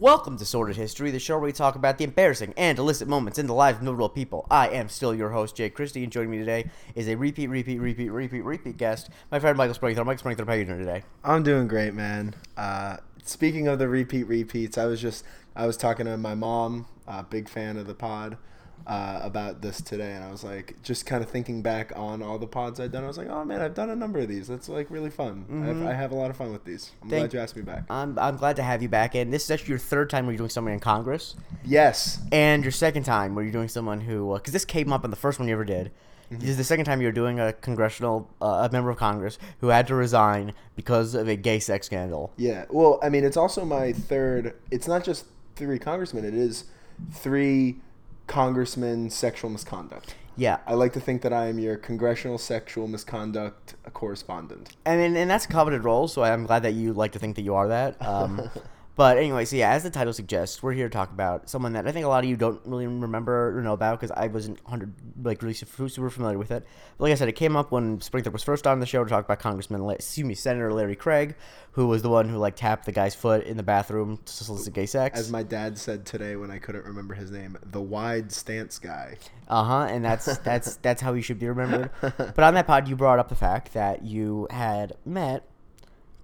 Welcome to Sordid History, the show where we talk about the embarrassing and illicit moments in the lives of notable people. I am still your host, Jake Christie, and joining me today is a repeat, repeat, repeat, repeat, repeat guest, my friend Michael Springthorpe. Mike Springthorpe, how are you doing today? I'm doing great, man. Uh, speaking of the repeat repeats, I was just I was talking to my mom, uh, big fan of the pod, uh, about this today, and I was like, just kind of thinking back on all the pods I've done. I was like, oh man, I've done a number of these. That's like really fun. Mhm. I've, I have a lot of fun with these. I'm Thank- glad you asked me back. I'm, I'm glad to have you back, and this is actually your third time where you're doing someone in Congress, Yes. and your second time where you're doing someone who, because this came up in the first one you ever did. This is the second time you're doing a congressional, uh, a member of Congress who had to resign because of a gay sex scandal. Yeah. Well, I mean, it's also my third. It's not just three congressmen. It is three congressmen sexual misconduct. Yeah, I like to think that I am your congressional sexual misconduct correspondent. I mean, and that's a coveted role, so I'm glad that you like to think that you are that. Um, but anyway, so yeah, as the title suggests, we're here to talk about someone that I think a lot of you don't really remember or know about because I wasn't hundred like really super super familiar with it. But like I said, it came up when Springthorpe was first on the show to talk about Congressman, excuse me, Senator Larry Craig, who was the one who like tapped the guy's foot in the bathroom to solicit gay sex. As my dad said today when I couldn't remember his name, the wide stance guy. Uh huh. And that's that's that's how he should be remembered. But on that pod, you brought up the fact that you had met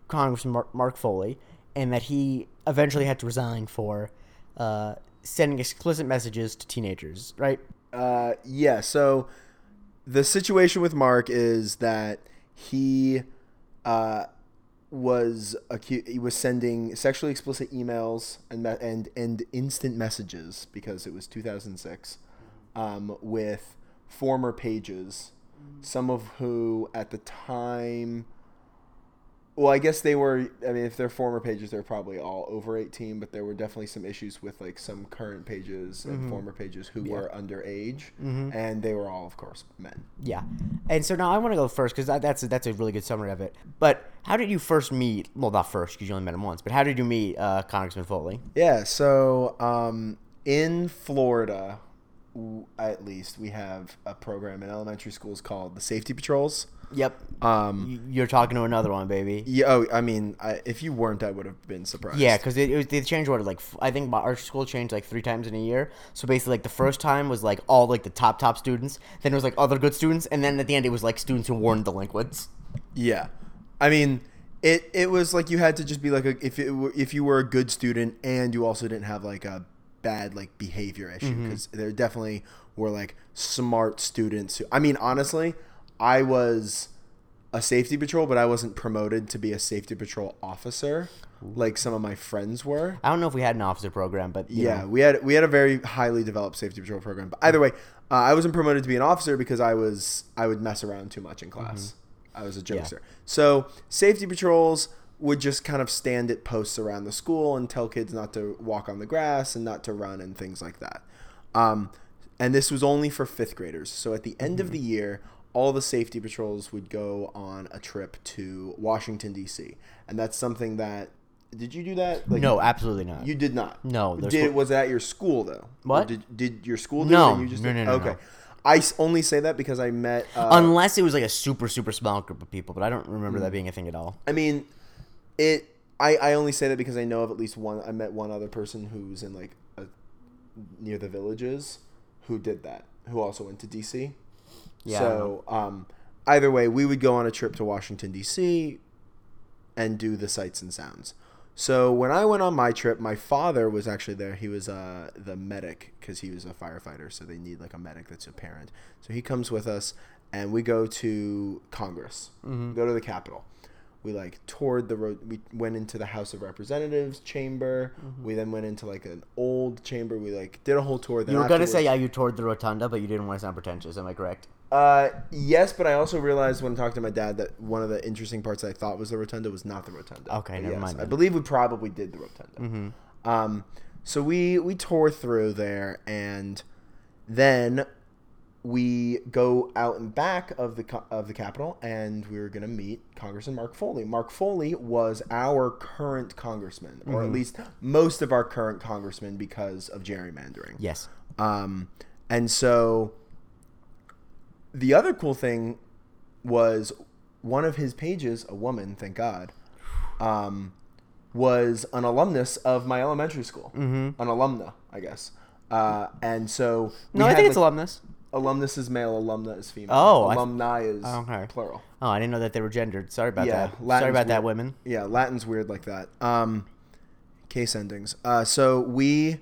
Congressman Mark, Mark Foley, and that he eventually had to resign for uh, sending explicit messages to teenagers. Right? Uh, yeah, so the situation with Mark is that he uh, was acu- he was sending sexually explicit emails and me- and and instant messages because it was 2006 um, with former pages, some of who at the time. Well, I guess they were. I mean, if they're former pages, they're probably all over eighteen. But there were definitely some issues with like some current pages and former pages who were underage, and they were all, of course, men. Yeah. And so now I want to go first because that's a, that's a really good summary of it. But how did you first meet? Well, not first because you only met him once. But how did you meet uh, Congressman Foley? Yeah. So um, in Florida, w- at least, we have a program in elementary schools called the Safety Patrols. Yep. Um, You're talking to another one, baby. yeah. Oh, I mean, I, if you weren't, I would have been surprised. Yeah, because it, it was, they changed order. Like f- I think my- our school changed like three times in a year. So basically, like the first time was like all like the top top students. Then it was like other good students, and then at the end it was like students who weren't delinquents. Yeah, I mean, it it was like you had to just be like a, if it were, if you were a good student and you also didn't have like a bad like behavior issue because there definitely were like smart students. Who, I mean, honestly, I was a safety patrol, but I wasn't promoted to be a safety patrol officer like some of my friends were. I don't know if we had an officer program, but you Yeah, know. we had we had a very highly developed safety patrol program. But either way, uh, I wasn't promoted to be an officer because I was I would mess around too much in class. I was a jokester. So safety patrols would just kind of stand at posts around the school and tell kids not to walk on the grass and not to run and things like that. Um, and this was only for fifth graders. So at the end of the year, all the safety patrols would go on a trip to Washington D.C. And that's something that did you do that? Like, no, absolutely not. you did not. No, Did no- was it at your school though? What? Or Did did your school do No. you just No, no, no, Okay. no. I only say that because I met. Uh, Unless it was like a super super small group of people, but I don't remember that being a thing at all. I mean, it. I, I only say that because I know of at least one. I met one other person who's in like a, near the villages who did that. Who also went to DC. Yeah, So um, either way, we would go on a trip to Washington D.C. and do the sights and sounds. So when I went on my trip, my father was actually there. He was uh, the medic because he was a firefighter, so they need like a medic that's a parent. So he comes with us, and we go to Congress, go to the Capitol. We like toured the road. We went into the House of Representatives chamber. We then went into like an old chamber. We like did a whole tour. Then You were gonna say yeah, you toured the rotunda, but you didn't want to sound pretentious. Am I correct? Uh, yes, but I also realized when talking to my dad that one of the interesting parts I thought was the rotunda was not the rotunda. Okay, But never yes, mind I then. believe we probably did the rotunda. Um, so we we tore through there, and then we go out and back of the of the Capitol, and we were gonna meet Congressman Mark Foley. Mark Foley was our current congressman, or at least most of our current congressmen, because of gerrymandering. Yes. Um, and so the other cool thing was one of his pages, a woman, thank God, um, was an alumnus of my elementary school, mm-hmm. an alumna, I guess. Uh, and so No, I think it's alumnus. alumnus is male, alumna is female. Oh, I th- alumni is Okay. plural. Oh, I didn't know that they were gendered. Sorry about Yeah, that. Sorry Latin's about that, women. Yeah, Latin's weird like that. Um, case endings. Uh, so we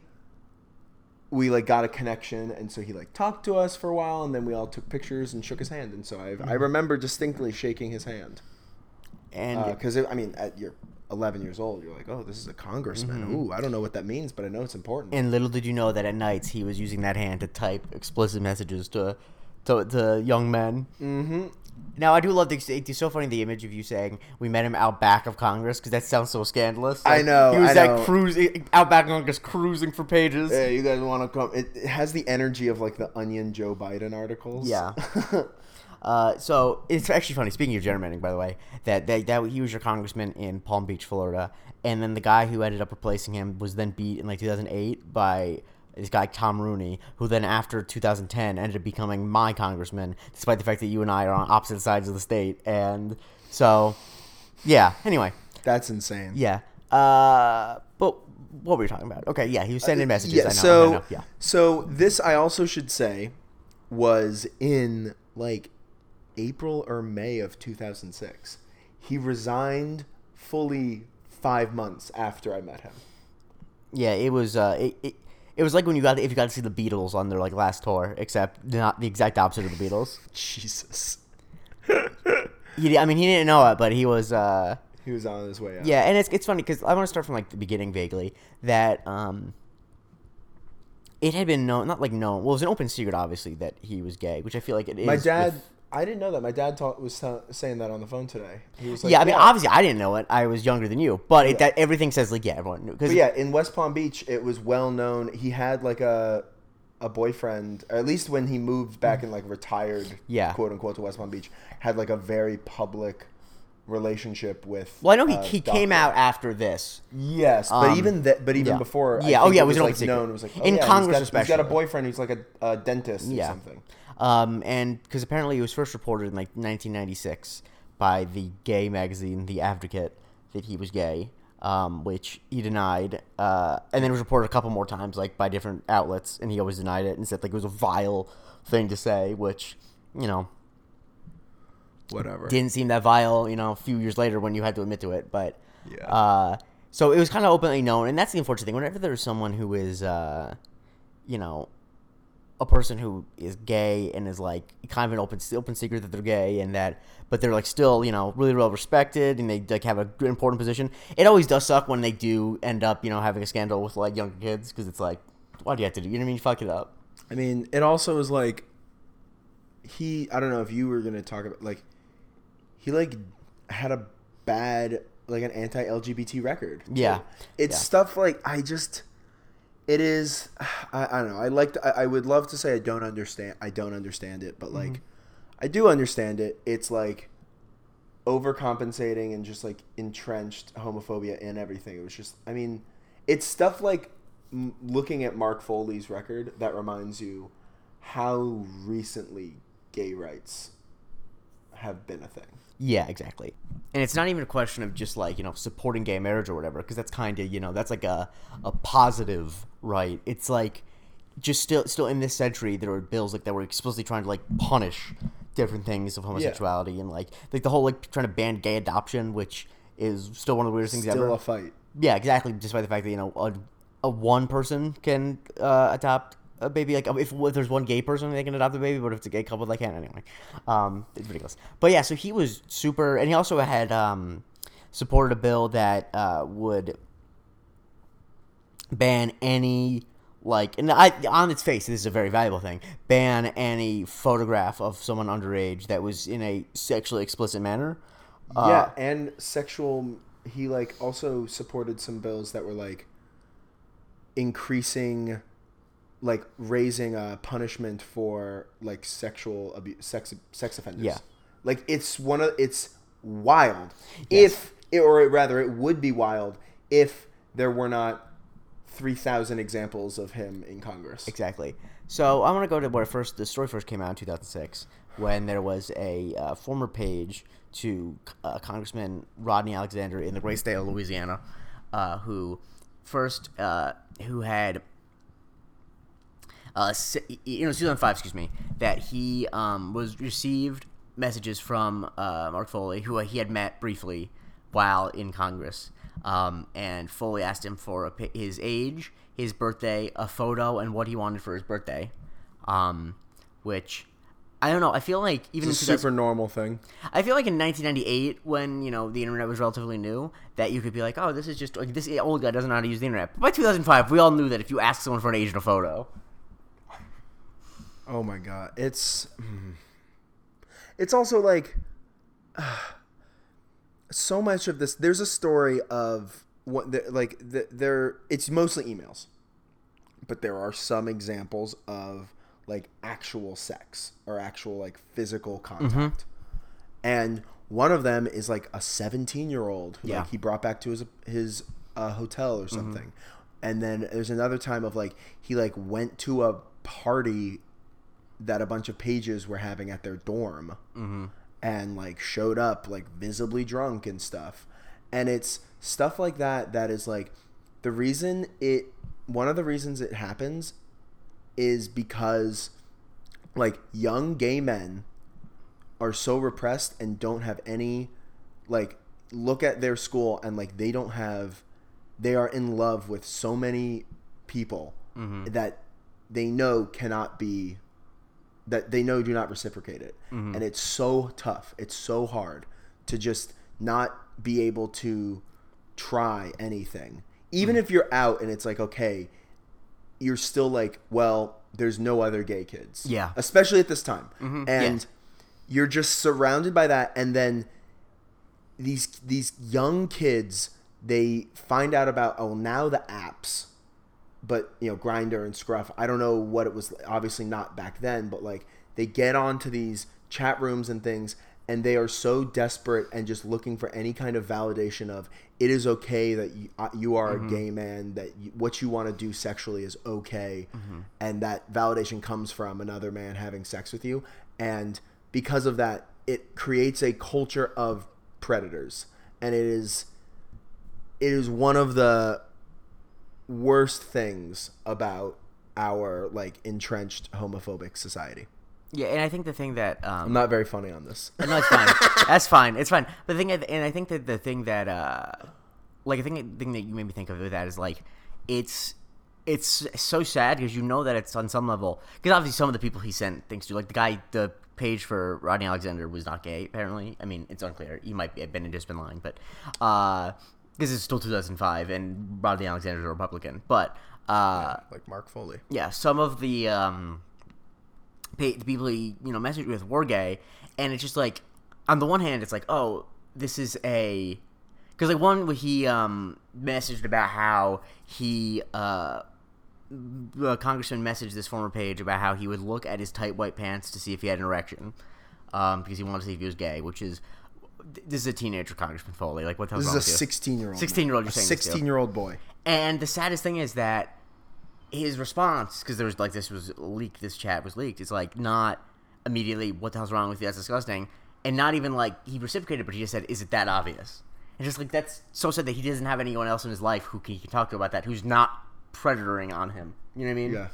we like got a connection, and so he like talked to us for a while, and then we all took pictures and shook his hand, and so I Mm-hmm. I remember distinctly shaking his hand And because I mean at you're 11 years old, you're like, oh, this is a congressman. Mm-hmm. Ooh, I don't know what that means, but I know it's important. and little did you know that at nights he was using that hand to type explicit messages to to, to young men. mm-hmm. Now I do love the. It's so funny the image of you saying we met him out back of Congress because that sounds so scandalous. I know, he was I like know. cruising out back of Congress, cruising for pages. Yeah, you guys want to come? It, it has the energy of like the Onion Joe Biden articles. Yeah. Uh, so it's actually funny. Speaking of gerrymandering, by the way, that, that that he was your congressman in Palm Beach, Florida, and then the guy who ended up replacing him was then beat in like 2008 by this guy Tom Rooney, who then after 2010 ended up becoming my congressman, despite the fact that you and I are on opposite sides of the state. And so, yeah. Anyway, that's insane. yeah. Uh, but what were we talking about? Okay, yeah, he was sending messages. Yeah. I know, so I know, yeah. so this I also should say was in like April or May of 2006. He resigned fully five months after I met him. Yeah, it was. Uh, it, it, it was like when you got if you got to see the Beatles on their like last tour, except not the exact opposite of the Beatles. Jesus. He, I mean, he didn't know it, but he was. Uh, He was on his way out. yeah, and it's it's funny because I want to start from like the beginning vaguely that um. It had been known, not like known. Well, it was an open secret, obviously, that he was gay, which I feel like it is. My with- dad. I didn't know that. My dad taught, was saying that on the phone today. He was like, yeah, I mean, obviously, I didn't know it. I was younger than you, but it, that everything says like yeah, everyone knew. Because But yeah, in West Palm Beach, it was well known. He had like a a boyfriend, or at least when he moved back and like retired, Yeah. quote unquote, to West Palm Beach, had like a very public relationship with. well, I know he, a he came doctor. out after this. Yes, but Um, even that, but even yeah. before, I Yeah, oh, think yeah, it it was like secret. known. It was like oh, In yeah, he's Congress got, he's got a boyfriend who's like a, a dentist or Yeah. something. Um, and because apparently it was first reported in like 1996 by the gay magazine The Advocate that he was gay, um, which he denied. Uh, and then it was reported a couple more times, like by different outlets, and he always denied it and said like it was a vile thing to say, which you know Whatever. didn't seem that vile. You know, a few years later when you had to admit to it, but Yeah. Uh, so it was kind of openly known, and that's the unfortunate thing. Whenever there's someone who is, uh, you know, a person who is gay and is like kind of an open open secret that they're gay and that, but they're like still you know really well respected and they like have a good important position. It always does suck when they do end up you know having a scandal with like younger kids because it's like why do you have to do? You know what I mean? You fuck it up. I mean, it also is like he. I don't know if you were gonna talk about like he like had a bad like an anti-LGBT record. Yeah. it's Yeah. stuff like I just. It is. I, I don't know. I like. To, I, I would love to say I don't understand. I don't understand it, but like, mm-hmm. I do understand it. It's like overcompensating and just like entrenched homophobia in everything. It was just, I mean, it's stuff like m- looking at Mark Foley's record that reminds you how recently gay rights have been a thing. Yeah, exactly. And it's not even a question of just like, you know, supporting gay marriage or whatever, because that's kind of, you know, that's like a, a positive right. It's like just still still in this century there were bills like that were explicitly trying to like punish different things of homosexuality and like like the whole like trying to ban gay adoption, which is still one of the weirdest things Still ever. a fight. Yeah, exactly. Despite the fact that you know a, a one person can uh, adopt a baby, like if, if there's one gay person, they can adopt a baby, but if it's a gay couple, they can't anyway. Um, it's ridiculous. But yeah, so he was super, and he also had um, supported a bill that uh, would ban any like, and I on its face, this is a very valuable thing. Ban any photograph of someone underage that was in a sexually explicit manner. Uh, yeah, and sexual. He like also supported some bills that were like increasing, like raising a punishment for like sexual abuse, sex sex offenders. Yeah. like it's one of it's wild. Yes. If or rather, it would be wild if there were not three thousand examples of him in Congress. Exactly. So I want to go to where first the story first came out in 2006, when there was a uh, former page to uh, Congressman Rodney Alexander in the great state of Louisiana, uh, who first uh, who had uh, you know 2005 excuse me that he um, was received messages from uh, Mark Foley who he had met briefly while in Congress um, and Foley asked him for a, his age his birthday a photo and what he wanted for his birthday um, which I don't know I feel like even It's a in 2000 super normal thing. I feel like in 1998, when you know the internet was relatively new, that you could be like, "Oh, this is just like this old guy doesn't know how to use the internet." But by 2005, we all knew that if you ask someone for an age and a photo, Oh my god, it's hmm. it's also like so much of this. There's a story of what the, like the, there. It's mostly emails, but there are some examples of like actual sex or actual like physical mm-hmm. contact, and one of them is like a 17 year old who Yeah. like he brought back to his his uh, hotel or mm-hmm. something. And then there's another time of like he like went to a party that a bunch of pages were having at their dorm mm-hmm. and like showed up like visibly drunk and stuff. And it's stuff like that that is like the reason it one of the reasons it happens is because like young gay men are so repressed and don't have any like look at their school and like they don't have they are in love with so many people mm-hmm. that they know cannot be that they know do not reciprocate it. Mm-hmm. And it's so tough. It's so hard to just not be able to try anything. Even mm-hmm. if you're out and it's like okay you're still like well there's no other gay kids. Yeah. especially at this time. Mm-hmm. And you're just surrounded by that. And then these these young kids they find out about oh now the apps but you know Grindr and scruff i don't know what it was obviously not back then but like they get onto these chat rooms and things and they are so desperate and just looking for any kind of validation of it is okay that you, uh, you are a gay man that you, what you want to do sexually is okay and that validation comes from another man having sex with you and because of that it creates a culture of predators and it is it is one of the worst things about our like entrenched homophobic society. yeah, and I think the thing that I'm um, not very funny on this. no, it's fine, that's fine, it's fine. But the thing, and I think that the thing that, uh, like, the thing, thing that you made me think of with that is like, it's. It's so sad because you know that it's on some level. Because obviously, some of the people he sent things to, like the guy, the page for Rodney Alexander was not gay. Apparently, I mean, it's unclear. He might have been and just been lying, but uh, this is still 2005, and Rodney Alexander's a Republican. But uh, like Mark Foley. yeah, some of the um, the people he you know messaged with were gay, and it's just like on the one hand, it's like oh, this is a because like one where he um messaged about how he uh. The congressman messaged this former page about how he would look at his tight white pants to see if he had an erection, um, because he wanted to see if he was gay. Which is, this is a teenager, Congressman Foley. Like, what the hell's This wrong is a 16 year old. 16-year-old you're saying 16 year old boy. And the saddest thing is that his response, because there was like this was leaked, this chat was leaked. It's like not immediately, "What the hell's wrong with you? That's disgusting," and not even like he reciprocated, but he just said, "Is it that obvious?" And just like that's so sad that he doesn't have anyone else in his life who can, he can talk to about that, who's not predatoring on him. You know what I mean? Yeah.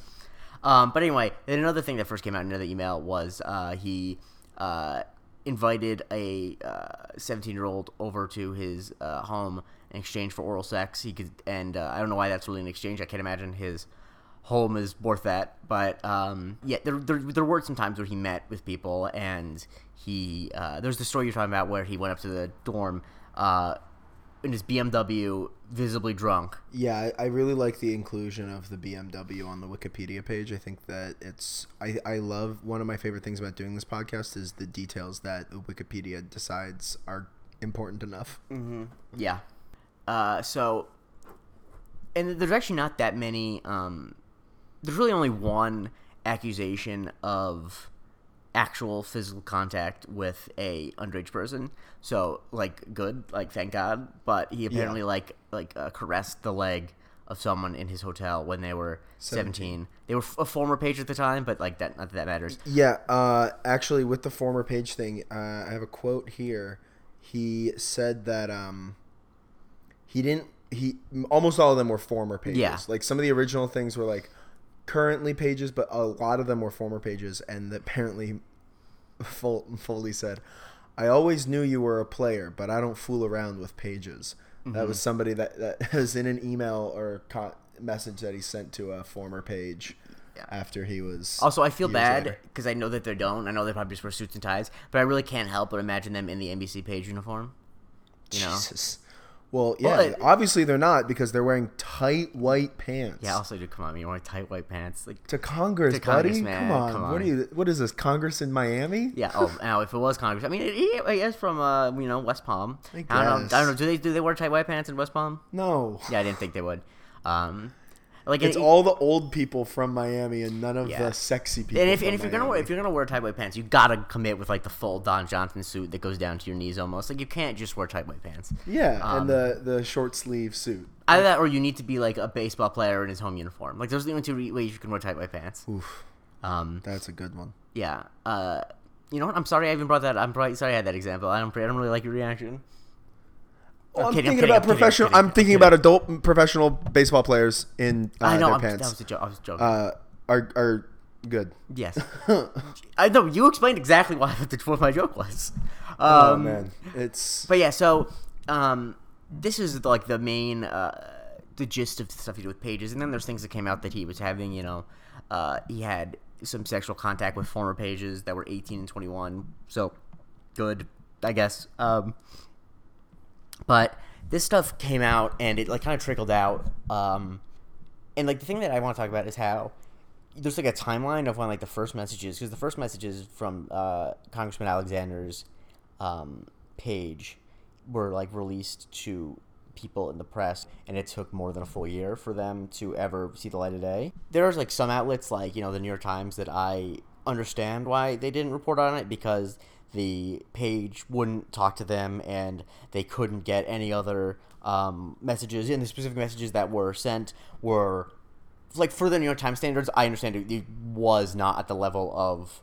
Um, but anyway, then another thing that first came out in another email was uh, he uh, invited a seventeen year old over to his uh, home in exchange for oral sex. He could, and uh, I don't know why that's really an exchange. I can't imagine his home is worth that. But um, yeah, there, there there were some times where he met with people, and he uh, there's the story you're talking about where he went up to the dorm. Uh, in his BMW, visibly drunk. Yeah, I, I really like the inclusion of the BMW on the Wikipedia page. I think that it's I, I love one of my favorite things about doing this podcast is the details that Wikipedia decides are important enough. Yeah. Uh, so, and there's actually not that many. Um, there's really only one accusation of actual physical contact with a underage person. So, like, good, like, thank God. But he apparently like like uh, caressed the leg of someone in his hotel when they were 17. They were f- a former page at the time, but like that, not that that matters. Yeah, uh, actually, with the former page thing, uh, I have a quote here. He said that um, he didn't he almost all of them were former pages. Yeah. Like some of the original things were like currently pages, but a lot of them were former pages. And apparently, Fol- Foley said, "I always knew you were a player, but I don't fool around with pages." That Mm-hmm. was somebody that that was in an email or co- message that he sent to a former page Yeah. after he was. Also, I feel bad because I know that they don't. I know they probably just wear suits and ties, but I really can't help but imagine them in the NBC page uniform. You know? Jesus. Well, yeah, Well, it- obviously they're not because they're wearing tight white pants. Yeah. Also, dude, come on, you're wearing tight white pants. Like, to Congress, To Congress, buddy. man, Come on. come What are you? What is this? Congress in Miami? yeah. Oh, now if it was Congress, I mean, he is from uh, you know, West Palm. I I, don't know. I don't know. Do they do they wear tight white pants in West Palm? No. Yeah, I didn't think they would. Um, like It's and, all the old people from Miami and none of Yeah. the sexy people. And if, and if you're gonna wear if you're gonna wear tight white pants, you gotta commit with like the full Don Johnson suit that goes down to your knees almost. Like you can't just wear tight white pants. yeah, um, and the the short sleeve suit. Either that, or you need to be like a baseball player in his home uniform. Like those are the only two re- ways you can wear tight white pants. Oof, Um, that's a good one. yeah. Uh, you know what? I'm sorry I even brought that. I'm probably sorry I had that example. I don't. I don't really like your reaction. Well, I'm, kidding, I'm thinking kidding, about I'm kidding, I'm professional. kidding, I'm I'm thinking about adult professional baseball players in uh, I know. their I'm, that pants. was a joke. I was joking. uh, are are good. yes. I know you explained exactly why what my joke was. Um, oh man, it's But yeah, so um, this is like the main uh, the gist of the stuff he did with Pages, and then there's things that came out that he was having. You know, uh, he had some sexual contact with former Pages that were 18 and 21. So good, I guess. Um, but this stuff came out and it like kind of trickled out. Um, and like the thing that I want to talk about is how there's like a timeline of when like the first messages because the first messages from uh, Congressman Alexander's um, page were like released to people in the press and it took more than a full year for them to ever see the light of day there's like some outlets like you know the new york times that i understand why they didn't report on it because the page wouldn't talk to them and they couldn't get any other um, messages. And the specific messages that were sent were like for the new york times standards i understand it, it was not at the level of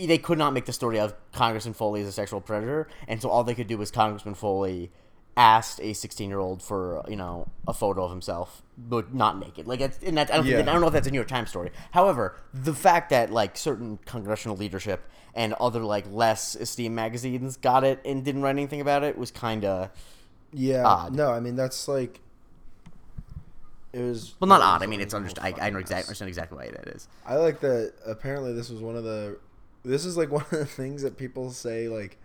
they could not make the story of Congressman Foley as a sexual predator, and so all they could do was Congressman Foley asked a 16 year old for you know a photo of himself, but not naked. Like, and that I don't, Yeah. that, I don't know if that's a New York Times story. However, the fact that like certain congressional leadership and other like less esteemed magazines got it and didn't write anything about it was kind of yeah. odd. No, I mean that's like it was. well, not was odd. I mean, it's total understand. Oh, I, I know exactly understand exactly why that is. I like that. Apparently, this was one of the. This is like one of the things that people say like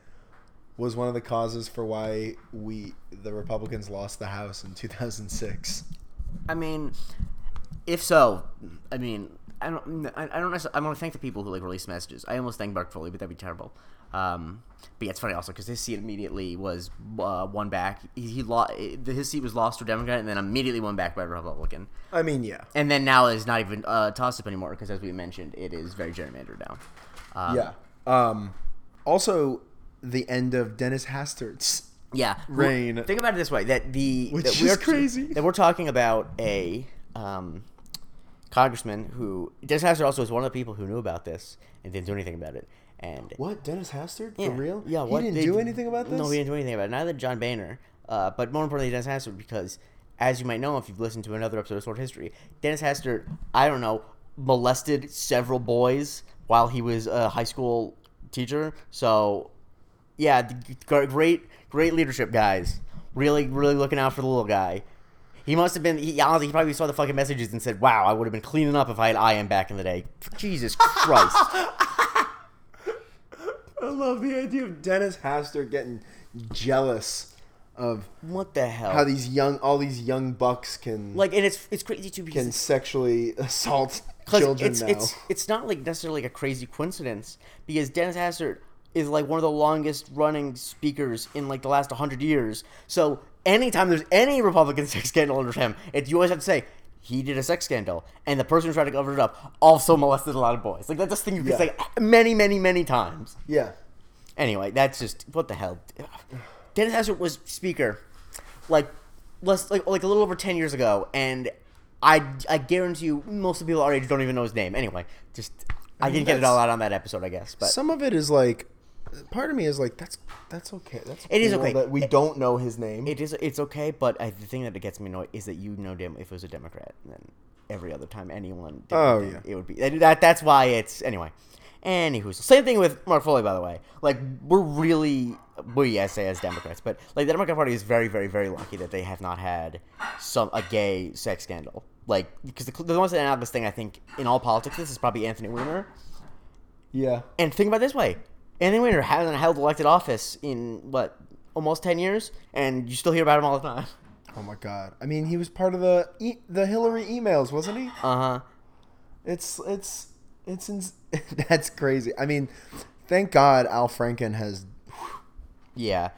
was one of the causes for why we the Republicans lost the House in 2006. I mean, if so, I mean, I don't, I I don't necessarily. I want to thank the people who like released messages. I almost thank Mark Foley, but that'd be terrible. Um, but yeah, it's funny also because his seat immediately was uh, won back. He, he lost. His seat was lost to a Democrat, and then immediately won back by a Republican. I mean, yeah, And then now is not even uh, toss up anymore because, as we mentioned, it is very gerrymandered now. Um, yeah. Um, also, the end of Dennis Hastert's Yeah. reign. Well, think about it this way: that the Which that is we're, crazy. That we're talking about a um, congressman who Dennis Hastert also was one of the people who knew about this and didn't do anything about it. And what Dennis Hastert yeah, for real? Yeah, he what didn't they do anything about this. No, he didn't do anything about it. Neither did John Boehner. Uh, but more importantly, Dennis Hastert, because as you might know if you've listened to another episode of Sordid History, Dennis Hastert, I don't know, molested several boys while he was a high school teacher. So, yeah, great, great leadership, guys. Really, really looking out for the little guy. He must have been. He, honestly, he probably saw the fucking messages and said, "Wow, I would have been cleaning up if I had IM back in the day." Jesus Christ! I love the idea of Dennis Hastert getting jealous of what the hell? how these young, all these young bucks can like, and it's it's crazy too because can sexually assault children it's, now. It's it's not like necessarily like a crazy coincidence because Dennis Hastert is like one of the longest running speakers in like the last 100 years. So anytime there's any Republican sex scandal under him, it, you always have to say he did a sex scandal, and the person who tried to cover it up also molested a lot of boys. Like that's this thing you can Yeah. say many, many, many times. yeah. Anyway, that's just what the hell. Dennis Hastert was speaker, like less like like a little over ten years ago, and I I guarantee you most of the people our age don't even know his name. Anyway, just I, mean, didn't get it all out on that episode, I guess. But Some of it is like part of me is like, that's that's okay. That's It is cool okay. that we don't know his name. It is. It's okay, but I, the thing that gets me annoyed is that you know damn if it was a Democrat, and then every other time anyone. Did Oh, anything, yeah. It would be that, that. That's why it's anyway. Anywho, same thing with Mark Foley, by the way. Like we're really we I say as Democrats, but like the Democrat Party is very, very, very lucky that they have not had some a gay sex scandal. Like because the, the most analogous thing I think in all politics, this is probably Anthony Weiner. yeah. And think about it this way: Anthony Weiner hasn't held elected office in what almost ten years, and you still hear about him all the time. Oh my god. I mean, he was part of the e- the Hillary emails, wasn't he? Uh huh. It's it's it's ins- that's crazy. I mean, thank God Al Franken has Yeah.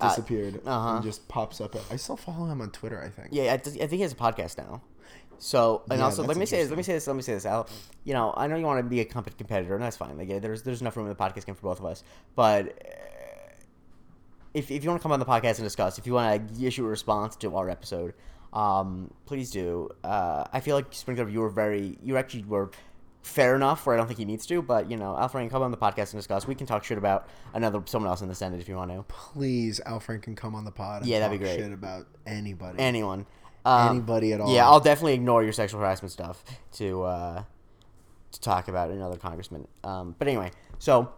Uh, disappeared uh-huh. and just pops up. I still follow him on Twitter. I think. yeah, I, th- I think he has a podcast now. So, and Yeah, also, let me say this. Let me say this. Let me say this. Al, you know, I know you want to be a comp- competitor, and that's fine. Like, yeah, there's there's enough room in the podcast game for both of us. But uh, if if you want to come on the podcast and discuss, if you want to issue a response to our episode, um, please do. Uh, I feel like Sprinkler, you were very, you actually were fair enough where I don't think he needs to. But you know, Al Franken come on the podcast and discuss. We can talk shit about another someone else in the Senate if you want to. Please, Al Franken come on the pod. And Yeah, that'd be talk great. Shit about anybody. Anyone. Um, Anybody at all. Yeah, I'll definitely ignore your sexual harassment stuff to uh, to talk about another congressman. Um, but anyway, so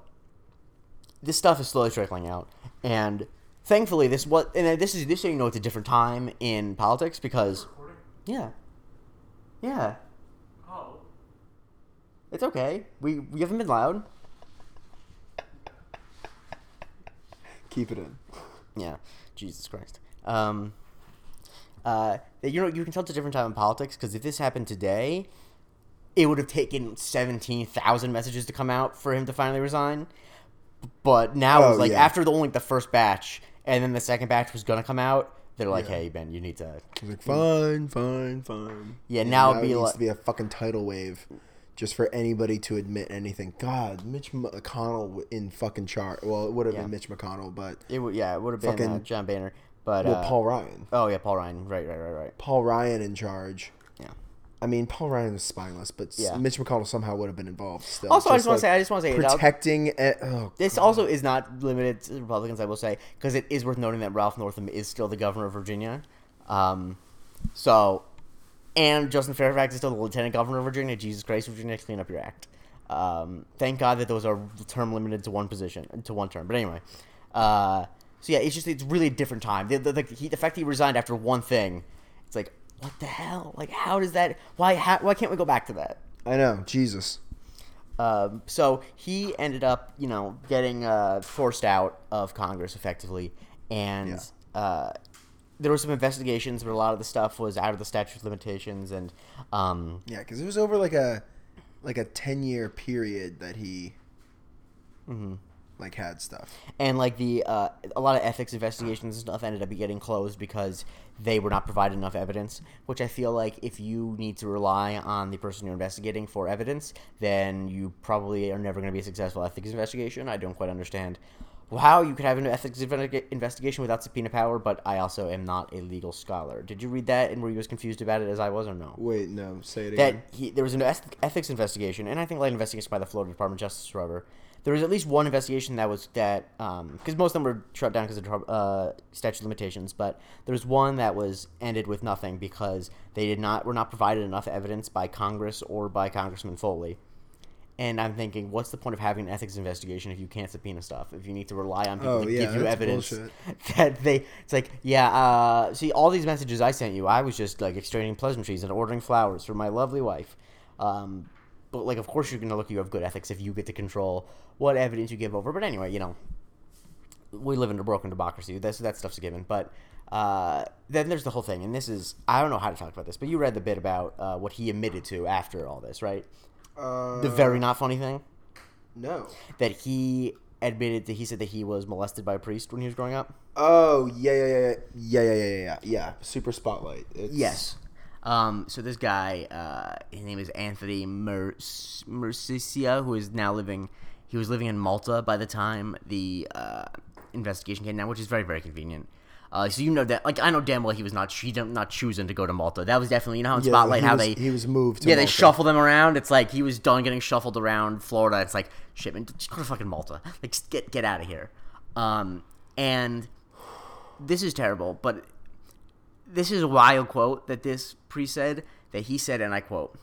this stuff is slowly trickling out, and thankfully, this what and this is this so you know it's a different time in politics because yeah, yeah, Oh. it's okay. We we haven't been loud. keep it in. Yeah, Jesus Christ. Um, uh, you know, you can tell it's a different time in politics because if this happened today, it would have taken seventeen thousand messages to come out for him to finally resign. But now Oh, it's like yeah. after the only the first batch, and then the second batch was gonna come out. They're like, Yeah. "Hey Ben, you need to." He's like, fine, fine, fine. Yeah, now it'd it be needs like- to be a fucking tidal wave, just for anybody to admit anything. God, Mitch McConnell in fucking charge. Well, it would have Yeah. been Mitch McConnell, but It would, yeah, it would have been uh, John Boehner, but well, uh, Paul Ryan. Oh yeah, Paul Ryan. Right, right, right, right. Paul Ryan in charge. Yeah. I mean, Paul Ryan is spineless, but Yeah. Mitch McConnell somehow would have been involved still. Also, I just want to say, I just want to say, it protecting. e- oh, This also is not limited to Republicans, I will say, because it is worth noting that Ralph Northam is still the governor of Virginia. Um, so, and Justin Fairfax is still the lieutenant governor of Virginia. Jesus Christ, Virginia, clean up your act. Um, thank God that those are term limited to one position, to one term. But anyway, uh, so yeah, it's just it's really a different time. The, the, the, he, the fact that he resigned after one thing, it's like, what the hell? Like, how does that? Why? How, why can't we go back to that? I know, Jesus. Um, so he ended up, you know, getting uh, forced out of Congress effectively, and uh, there were some investigations, but a lot of the stuff was out of the statute of limitations, and um, Yeah, because it was over like a like a ten year period that he Mm-hmm. Like had stuff. and like the uh, a lot of ethics investigations and stuff ended up getting closed because they were not provided enough evidence. Which I feel like if you need to rely on the person you're investigating for evidence, then you probably are never going to be a successful ethics investigation. I don't quite understand how you could have an ethics investigation without subpoena power, but I also am not a legal scholar. Did you read that and were you as confused about it as I was, or no? Wait, no, say it that again. he, there was an ethics investigation, and I think like an investigation by the Florida Department of Justice, or whatever. There was at least one investigation that was that because most of them were shut down because of uh, statute of limitations, but there was one that was ended with nothing because they did not were not provided enough evidence by Congress or by Congressman Foley. And I'm thinking, what's the point of having an ethics investigation if you can't subpoena stuff? If you need to rely on people Oh, to yeah, give you evidence bullshit. that they, it's like, yeah, uh, see, all these messages I sent you, I was just like exchanging pleasantries and ordering flowers for my lovely wife. Um, but like, of course, you're gonna look. You have good ethics if you get to control what evidence you give over. But anyway, you know, we live in a broken democracy. That's that stuff's a given. But uh, then there's the whole thing, and this is I don't know how to talk about this, but you read the bit about uh, what he admitted to after all this, right? Uh, The very not funny thing no. that he admitted that he said that he was molested by a priest when he was growing up. Oh yeah yeah yeah yeah yeah yeah yeah yeah yeah. Super spotlight. It's, Yes. Um, so this guy, uh, his name is Anthony Mer- Mercieca, who is now living. He was living in Malta by the time the uh, investigation came down, which is very very convenient. Uh, so you know that, like I know damn well he was not he not choosing to go to Malta. That was definitely you know how in Yeah, Spotlight how was- they he was moved to yeah they Malta. shuffle them around. It's like he was done getting shuffled around Florida. It's like shit man, just go to fucking Malta. Like get get out of here. Um, and this is terrible, but this is a wild quote that this priest said that he said, and I quote.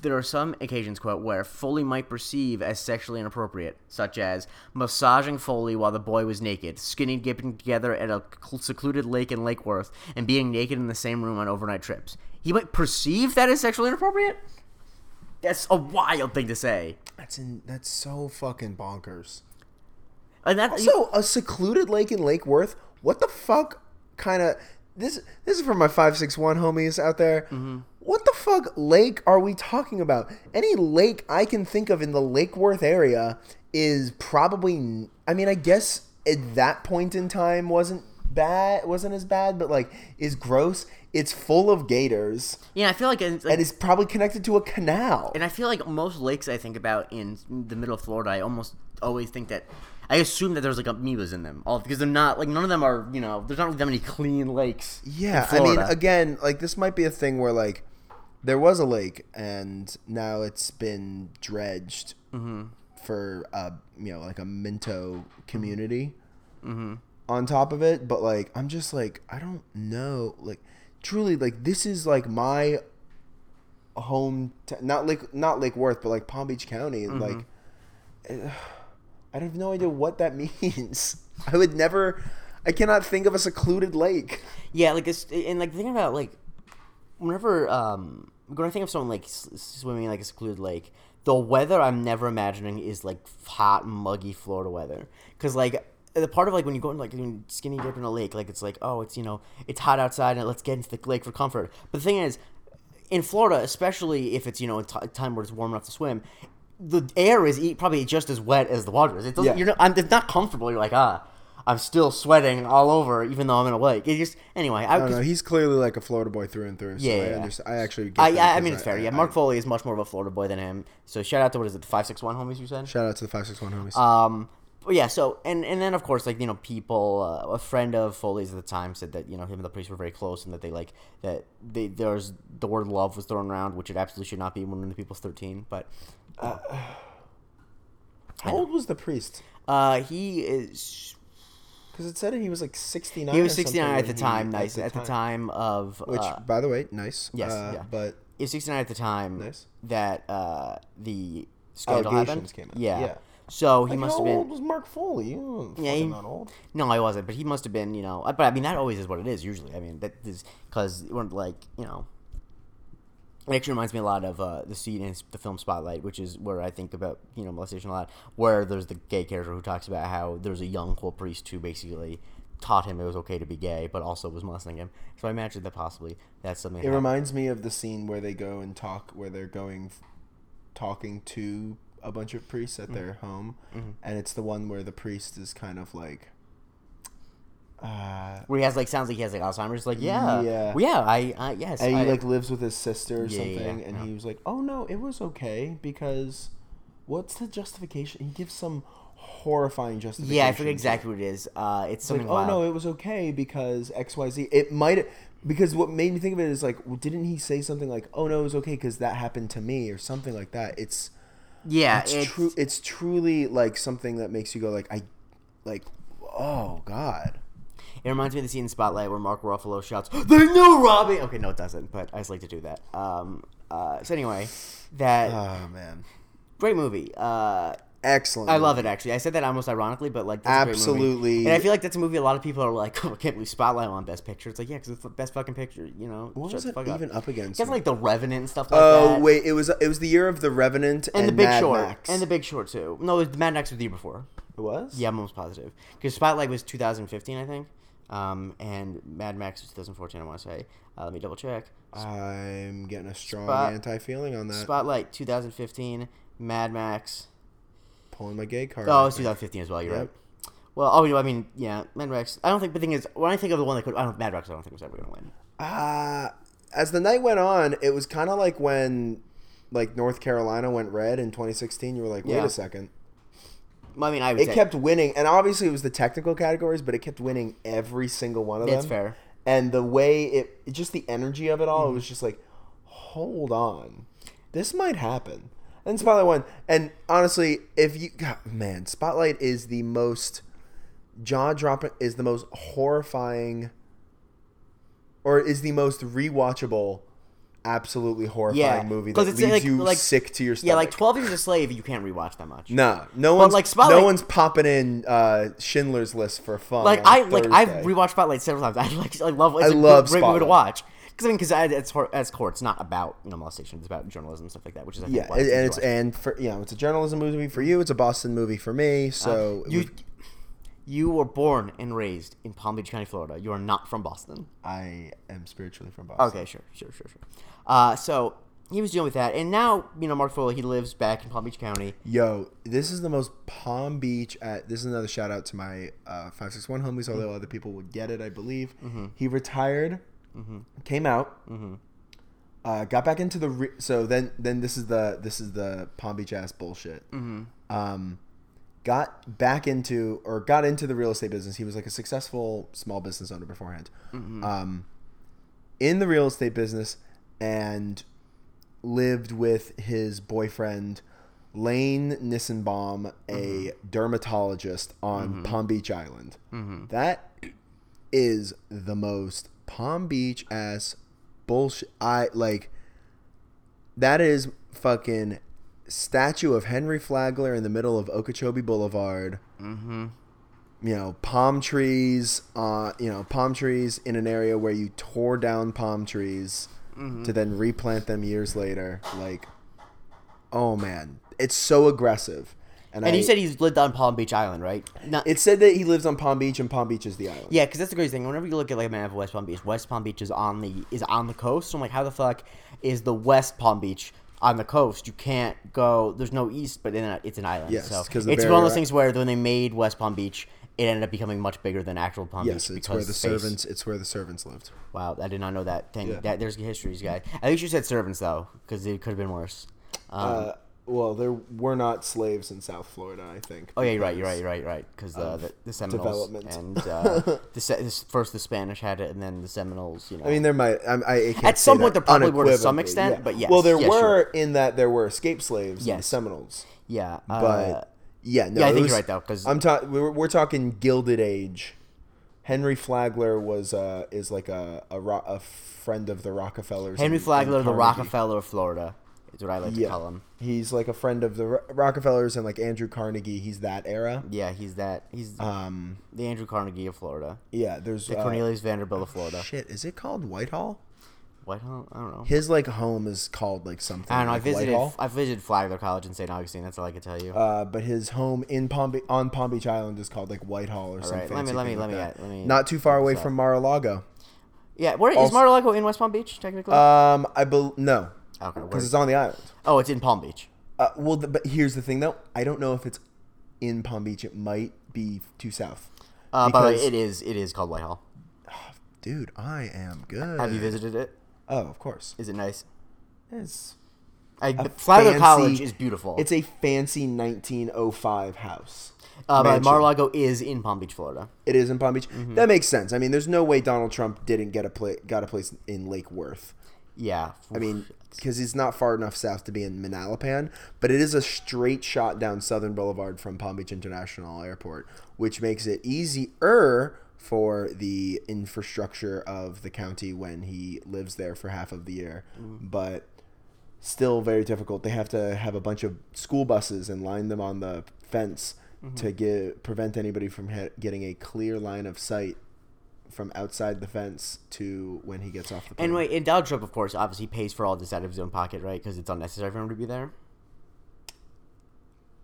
There are some occasions, quote, where Foley might perceive as sexually inappropriate, such as massaging Foley while the boy was naked, skinny dipping together at a secluded lake in Lake Worth, and being naked in the same room on overnight trips. He might perceive that as sexually inappropriate? That's a wild thing to say. That's in, that's so fucking bonkers. And that, Also, a secluded lake in Lake Worth. What the fuck kind of this? This is for my five six one homies out there. Mm-hmm. What the fuck lake are we talking about? Any lake I can think of in the Lake Worth area is probably. I mean, I guess at that point in time wasn't bad, wasn't as bad, but like is gross. It's full of gators yeah, I feel like, it's like and is probably connected to a canal. And I feel like most lakes I think about in the middle of Florida, I almost always think that I assume that there's like amoebas in them, all because they're not like none of them are you know there's not really that many clean lakes. Yeah, I mean, again, like this might be a thing where like there was a lake and now it's been dredged Mm-hmm. for uh you know like a minto community Mm-hmm. on top of it. But like I'm just like I don't know, like truly like this is like my home, t- not Lake not Lake Worth, but like Palm Beach County, and like. Mm-hmm. eh, I have no idea what that means. I would never. I cannot think of a secluded lake. yeah, like it's and like the thing about like whenever um when I think of someone like swimming in like a secluded lake, the weather I'm never imagining is like hot, muggy Florida weather. Because like the part of like when you go in like skinny dip in a lake, like it's like oh it's you know it's hot outside and let's get into the lake for comfort. But the thing is, in Florida, especially if it's you know a t- time where it's warm enough to swim, the air is e- probably just as wet as the water is. It doesn't. Yeah. You're not. I'm, it's not comfortable. You're like ah. I'm still sweating all over, even though I'm in a lake. It just anyway. I, I don't know. He's clearly like a Florida boy through and through. So Yeah, I, yeah. I actually. Get I, I, I mean, it's fair. Yeah, Mark Foley is much more of a Florida boy than him. So shout out to what is it, the five six one homies you said? Shout out to the five six one homies. Um, but yeah. So and and then of course like you know people, uh, a friend of Foley's at the time said that you know him and the priest were very close and that they like that they there's the word love was thrown around, which it absolutely should not be when the people's thirteen. But uh, How old was the priest? uh, he is Because it said he was like sixty nine. he was sixty nine at the time. Nice at the time of Which, uh, by the way, nice. yes, Uh, yeah. But he was sixty nine at the time Nice. that uh, the scandal happened. Allegations came out. Yeah. Yeah. So he like, must have been. old was Mark Foley? You weren't Yeah, he- not old. No, I wasn't, but he must have been, you know. But I mean, that always is what it is usually. I mean, that is because it wasn't like you know. It actually reminds me a lot of uh, the scene in the film Spotlight, which is where I think about you know molestation a lot. Where there's the gay character who talks about how there's a young cool priest who basically taught him it was okay to be gay, but also was molesting him. So I imagine that possibly that's something. It that reminds me of the scene where they go and talk, where they're going, talking to a bunch of priests Mm-hmm. at their home, and it's the one where the priest is kind of like, uh, where he has like sounds like he has like Alzheimer's. Like yeah, Yeah. well, yeah, I, I yes, and he I, like lives with his sister or Yeah, something, yeah, and yeah. he was like, "Oh no, it was okay because what's the justification?" He gives some horrifying justification. yeah, I forget exactly what it is. Uh, it's It's like, oh wild. no, it was okay because X Y Z. It might because what made me think of it is like, well, didn't he say something like, "Oh no, it was okay because that happened to me" or something like that? It's yeah, it's, true. It's truly like something that makes you go like, I like, oh god. It reminds me of the scene in Spotlight where Mark Ruffalo shouts, "They knew Robbie." Okay, no, it doesn't, but I just like to do that. Um, uh, so anyway, that Oh man, great movie. Uh, excellent. I love it actually. I said that almost ironically, but like that's a great movie. Absolutely. And I feel like that's a movie a lot of people are like, "Oh, I can't believe Spotlight won Best Picture." It's like, yeah, because it's the best fucking picture. You know, What was it fuck even up against? It's like The Revenant and stuff like oh that. wait, it was it was the year of the Revenant and, and, The Big Mad Short, Max. and The Big Short too. No, it was Mad Max was the year before. it was Yeah, I'm almost positive because Spotlight was 2015, I think, um, and Mad Max was 2014. I want to say. Uh, let me double check. I'm getting a strong Spot- anti feeling on that. Spotlight 2015, Mad Max. Pulling my gay card. Oh, it's 2015 as well. You're Yep. right. Well, oh, I mean, yeah, Mad Max. I don't think the thing is when I think of the one that could, I don't Mad Max. I don't think was ever gonna win. Uh, as the night went on, it was kind of like when, like North Carolina went red in 2016. You were like, wait Yeah. a second, I mean, I would It say kept winning, and obviously it was the technical categories, but it kept winning every single one of them. That's fair. And the way it, just the energy of it all, it Mm-hmm. was just like, hold on, this might happen. And Spotlight won. And honestly, if you, God, man, Spotlight is the most jaw dropping, is the most horrifying, or is the most rewatchable. Absolutely horrifying Yeah, movie that leaves like- you like- sick to your stomach. yeah, like Twelve Years a Slave. You can't rewatch that much. No, no one's like, Spotlight, no one's popping in uh, Schindler's List for fun. like I like I've rewatched Spotlight several times. I like I love. It's I love great movie to watch. Because I mean, because it's as core, it's not about you know molestation. It's about journalism and stuff like that, which is I think yeah, and, and it's watch. and for you know it's a journalism movie for you. It's a Boston movie for me. So it you you were born and raised in Palm Beach County, Florida. You are not from Boston. I am spiritually from Boston. Okay, sure, sure, sure, sure. Uh, so he was dealing with that, and now you know Mark Foley. He lives back in Palm Beach County. Yo, this is the most Palm Beach. At this is another shout out to my uh, five six one homies. Although other people would get it, I believe. He retired, came out, uh, got back into the. Re- so then, then this is the this is the Palm Beach ass bullshit. Um, got back into or got into the real estate business. He was like a successful small business owner beforehand. Mm-hmm. Um, in the real estate business and lived with his boyfriend Layne Nisenbaum, a mm-hmm. dermatologist on mm-hmm. Palm Beach Island. That is the most Palm Beach ass bullshit. I like that is fucking statue of Henry Flagler in the middle of Okeechobee Boulevard. Mm-hmm. You know, palm trees. Uh, you know, palm trees in an area where you tore down palm trees to then replant them years later. Like, oh man, it's so aggressive. And I, you said he's lived on Palm Beach Island, right? Not, it said that he lives on Palm Beach, and Palm Beach is the island. yeah, because that's the crazy thing. Whenever you look at like a map of West Palm Beach, West Palm Beach is on the is on the coast. So I'm like, how the fuck is the West Palm Beach on the coast? You can't go. There's no east, but then it's an island. Yes, so it's one of those things where when they made West Palm Beach, it ended up becoming much bigger than actual Palm Yes, Beach it's where the space- servants. It's where the servants lived. Wow, I did not know that. Dang, Yeah. that, there's histories, guy. At least you said servants though, because it could have been worse. Um, Uh, well, there were not slaves in South Florida. I think. Oh yeah, you're right. You're right. You're right. You're right. Because uh, the, the Seminoles and uh, the first the Spanish had it, and then the Seminoles. You know. I mean, there might. I, I can't At some point there probably were to some extent, yeah. but yes, Well, there yeah, were sure. in that there were escaped slaves in the Yes. Seminoles, yeah, but uh, yeah, no, yeah, I think was- you're right though. Because I'm talking. We're, we're talking Gilded Age. Henry Flagler was uh is like a a, ro- a friend of the Rockefellers. Henry and- Flagler, and the Rockefeller of Florida, is what I like to Yeah, call him. he's like a friend of the Ro- Rockefellers and like Andrew Carnegie. He's that era. Yeah, he's that. He's Um, the Andrew Carnegie of Florida, yeah. There's the uh, Cornelius Vanderbilt of Florida. Shit, is it called Whitehall? Whitehall. I don't know. His like home is called like something. I don't know. I like visited. Whitehall. I visited Flagler College in St. Augustine. That's all I can tell you. Uh, but his home in Palm Be- on Palm Beach Island is called like Whitehall or all something. right, let me let me let me, let me. Not too far away from Mar-a-Lago. Yeah, where is also- Mar-a-Lago in West Palm Beach technically? Um, I bel no, okay, because it's on the island. oh, it's in Palm Beach. Uh, well, the, but here's the thing though. I don't know if it's in Palm Beach. It might be too south. Uh, by the way, it is it is called Whitehall. Dude, I am good. Have you visited it? Oh, of course. Is it nice? It's I, Flagler College is beautiful. It's a fancy 1905 house. uh, but. Mar-a-Lago is in Palm Beach, Florida. It is in Palm Beach. Mm-hmm. That makes sense. I mean, there's no way Donald Trump didn't get a pla- got a place in Lake Worth. Yeah. I mean, because he's not far enough south to be in Manalapan, but it is a straight shot down Southern Boulevard from Palm Beach International Airport, which makes it easier for the infrastructure of the county when he lives there for half of the year. Mm-hmm. But still very difficult. They have to have a bunch of school buses and line them on the fence mm-hmm. to get prevent anybody from ha- getting a clear line of sight from outside the fence to when he gets off the plane. Anyway, and Donald Trump, of course, obviously pays for all this out of his own pocket, right? Because it's unnecessary for him to be there.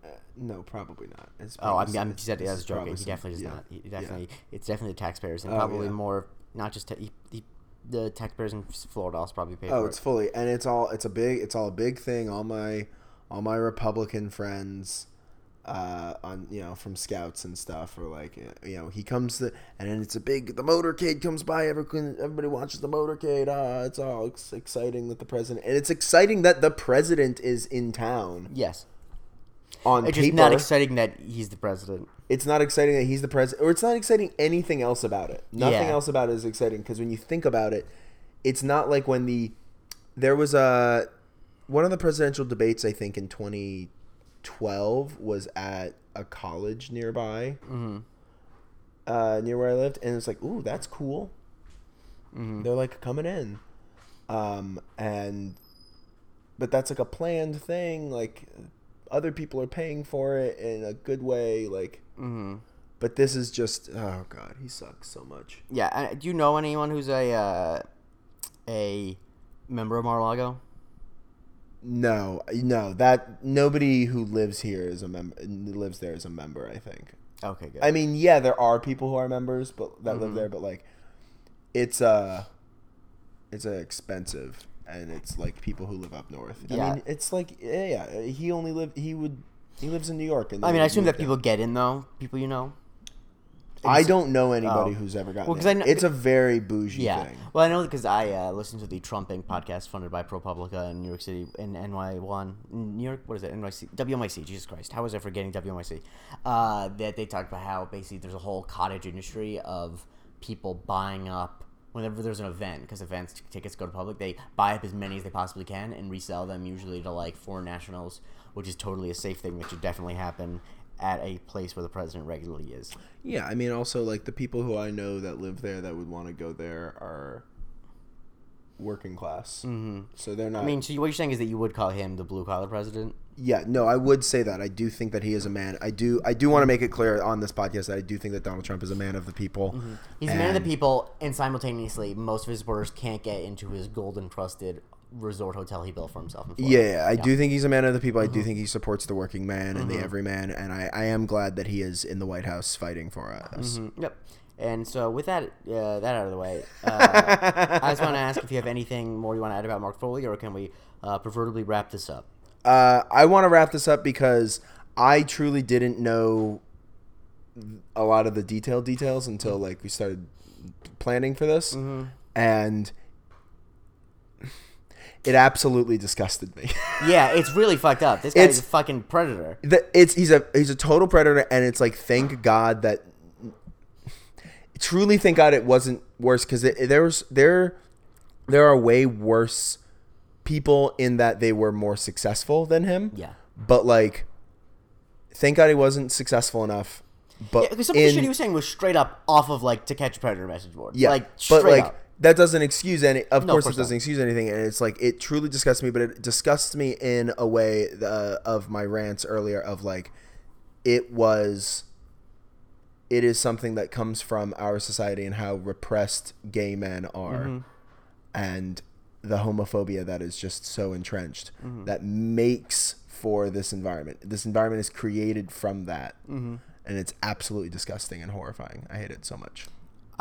Uh, no, probably not. Oh, I'm, I'm some- he said this I was is joking. He definitely does yeah, not. He yeah. definitely, it's definitely the taxpayers, and Oh, probably yeah. more not just ta- he, he, the taxpayers in Florida also probably pay Oh, for it's it. fully, and it's all it's a big it's all a big thing. All my all my Republican friends, uh, on you know from scouts and stuff or like you know he comes to and then it's a big the motorcade comes by everyone everybody watches the motorcade ah it's all ex- exciting that the president and it's exciting that the president is in town Yes. On it's just not exciting that he's the president. it's not exciting that he's the president, or it's not exciting anything else about it. Nothing Yeah. else about it is exciting because when you think about it, it's not like when the there was a one of the presidential debates I think in 2012 was at a college nearby, Mm-hmm. uh, near where I lived, and it's like, ooh, that's cool. Mm-hmm. They're like coming in, um, and but that's like a planned thing. Like other people are paying for it in a good way. Like Mm-hmm. but this is just oh god, he sucks so much. Yeah. uh, Do you know anyone who's a uh, a member of Mar-a-Lago? No, no, that nobody who lives here is a member lives there is a member. I think. Okay, good. I mean, yeah, there are people who are members, but that live Mhm. there, but like, it's uh, it's uh, expensive, and it's like people who live up north. I Yeah. mean, it's like yeah, yeah, he only live he would he lives in New York, and I mean, I assume that people get in though. People you know. I don't know anybody Oh. who's ever gotten. Well, it. I know- it's a very bougie Yeah. thing. Well, I know because I uh, listened to the Trump Inc. podcast funded by ProPublica in New York City, in NY1, New York. What is it? NYC, WMIC, Jesus Christ, how was I forgetting WNYC? Uh, that they talked about how basically there's a whole cottage industry of people buying up whenever there's an event because events tickets go to public. They buy up as many as they possibly can and resell them usually to like foreign nationals, which is totally a safe thing that should definitely happen at a place where the president regularly is. Yeah, I mean, also like the people who I know that live there that would want to go there are working class, mm-hmm. so they're not. I mean, so what you're saying is that you would call him the blue collar president? yeah, no, I would say that. I do think that he is a man. I do. I do want to make it clear on this podcast that I do think that Donald Trump is a man of the people. Mm-hmm. He's a man of the people, and simultaneously, most of his supporters can't get into his golden encrusted resort hotel he built for himself. Yeah, yeah, I do think he's a man of the people. I do think he supports the working man and the everyman, and I, I am glad that he is in the White House fighting for us. Mhm, Yep. And so, with that uh, that out of the way, uh, I just want to ask if you have anything more you want to add about Mark Foley, or can we uh, preferably wrap this up? Uh, I want to wrap this up because I truly didn't know a lot of the detailed details until like we started planning for this, and it absolutely disgusted me. Yeah, it's really fucked up. This guy It's- is a fucking predator. the, it's he's a he's a total predator, and it's like thank God that truly thank God it wasn't worse because there was there there are way worse people in that they were more successful than him. Yeah. but like thank God he wasn't successful enough. But Yeah, because some of the in- shit he was saying was straight up off of like To Catch a Predator message board. yeah, like but straight like up. That doesn't excuse any. Of No, of course, course it doesn't not. excuse anything, and it's like it truly disgusts me. But it disgusts me in a way uh, of my rants earlier of like it was. It is something that comes from our society and how repressed gay men are, Mm-hmm. and the homophobia that is just so entrenched Mm-hmm. that makes for this environment. This environment is created from that, Mm-hmm. and it's absolutely disgusting and horrifying. I hate it so much.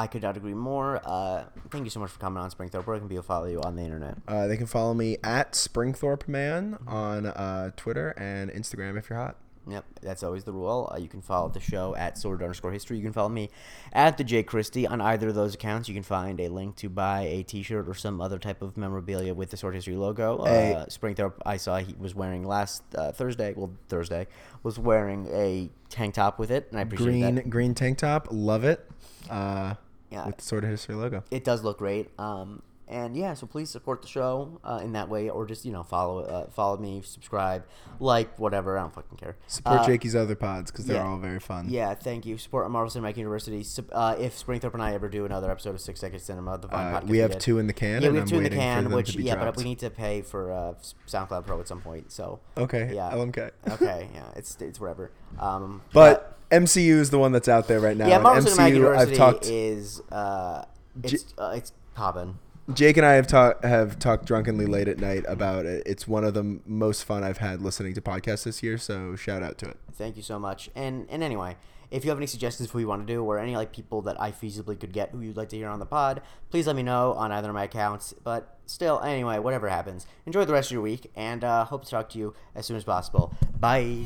I could not agree more. Uh, thank you so much for coming on Springthorpe. Where can people follow you on the internet? Uh, they can follow me at Springthorpe Man on uh, Twitter and Instagram if you're hot. Yep, that's always the rule. Uh, you can follow the show at Sordid underscore history. You can follow me at the J Christie on either of those accounts. You can find a link to buy a T-shirt or some other type of memorabilia with the Sordid History logo. Hey. Uh, Springthorpe, I saw he was wearing last uh, Thursday. Well, Thursday was wearing a tank top with it, and I appreciate Green that. green tank top, love it. Uh, Yeah. with the Sordid History logo. It does look great. Um, and yeah, so please support the show uh, in that way, or just you know follow uh, follow me, subscribe, like whatever. I don't fucking care. Support Uh, Jakey's other pods because they're yeah. all very fun. Yeah, thank you. Support Marvel Cinematic University. Uh, if Springthorpe and I ever do another episode of Six Second Cinema, the Vine Uh, podcast we have two in the can, Yeah, we have two in the can, which yeah, but we need to pay for uh, SoundCloud Pro at some point. So Okay, yeah, LMK. okay, yeah, it's it's whatever. Um, But MCU is the one that's out there right now. yeah, and Marvel Cinematic MCU, University I've talked. is uh, it's uh, it's popping. Jake and I have talked have talked drunkenly late at night about it. It's one of the most fun I've had listening to podcasts this year. So shout out to it. Thank you so much. And and anyway, if you have any suggestions for who you want to do, or any like people that I feasibly could get who you'd like to hear on the pod, please let me know on either of my accounts. But still, anyway, whatever happens, enjoy the rest of your week, and uh, hope to talk to you as soon as possible. Bye.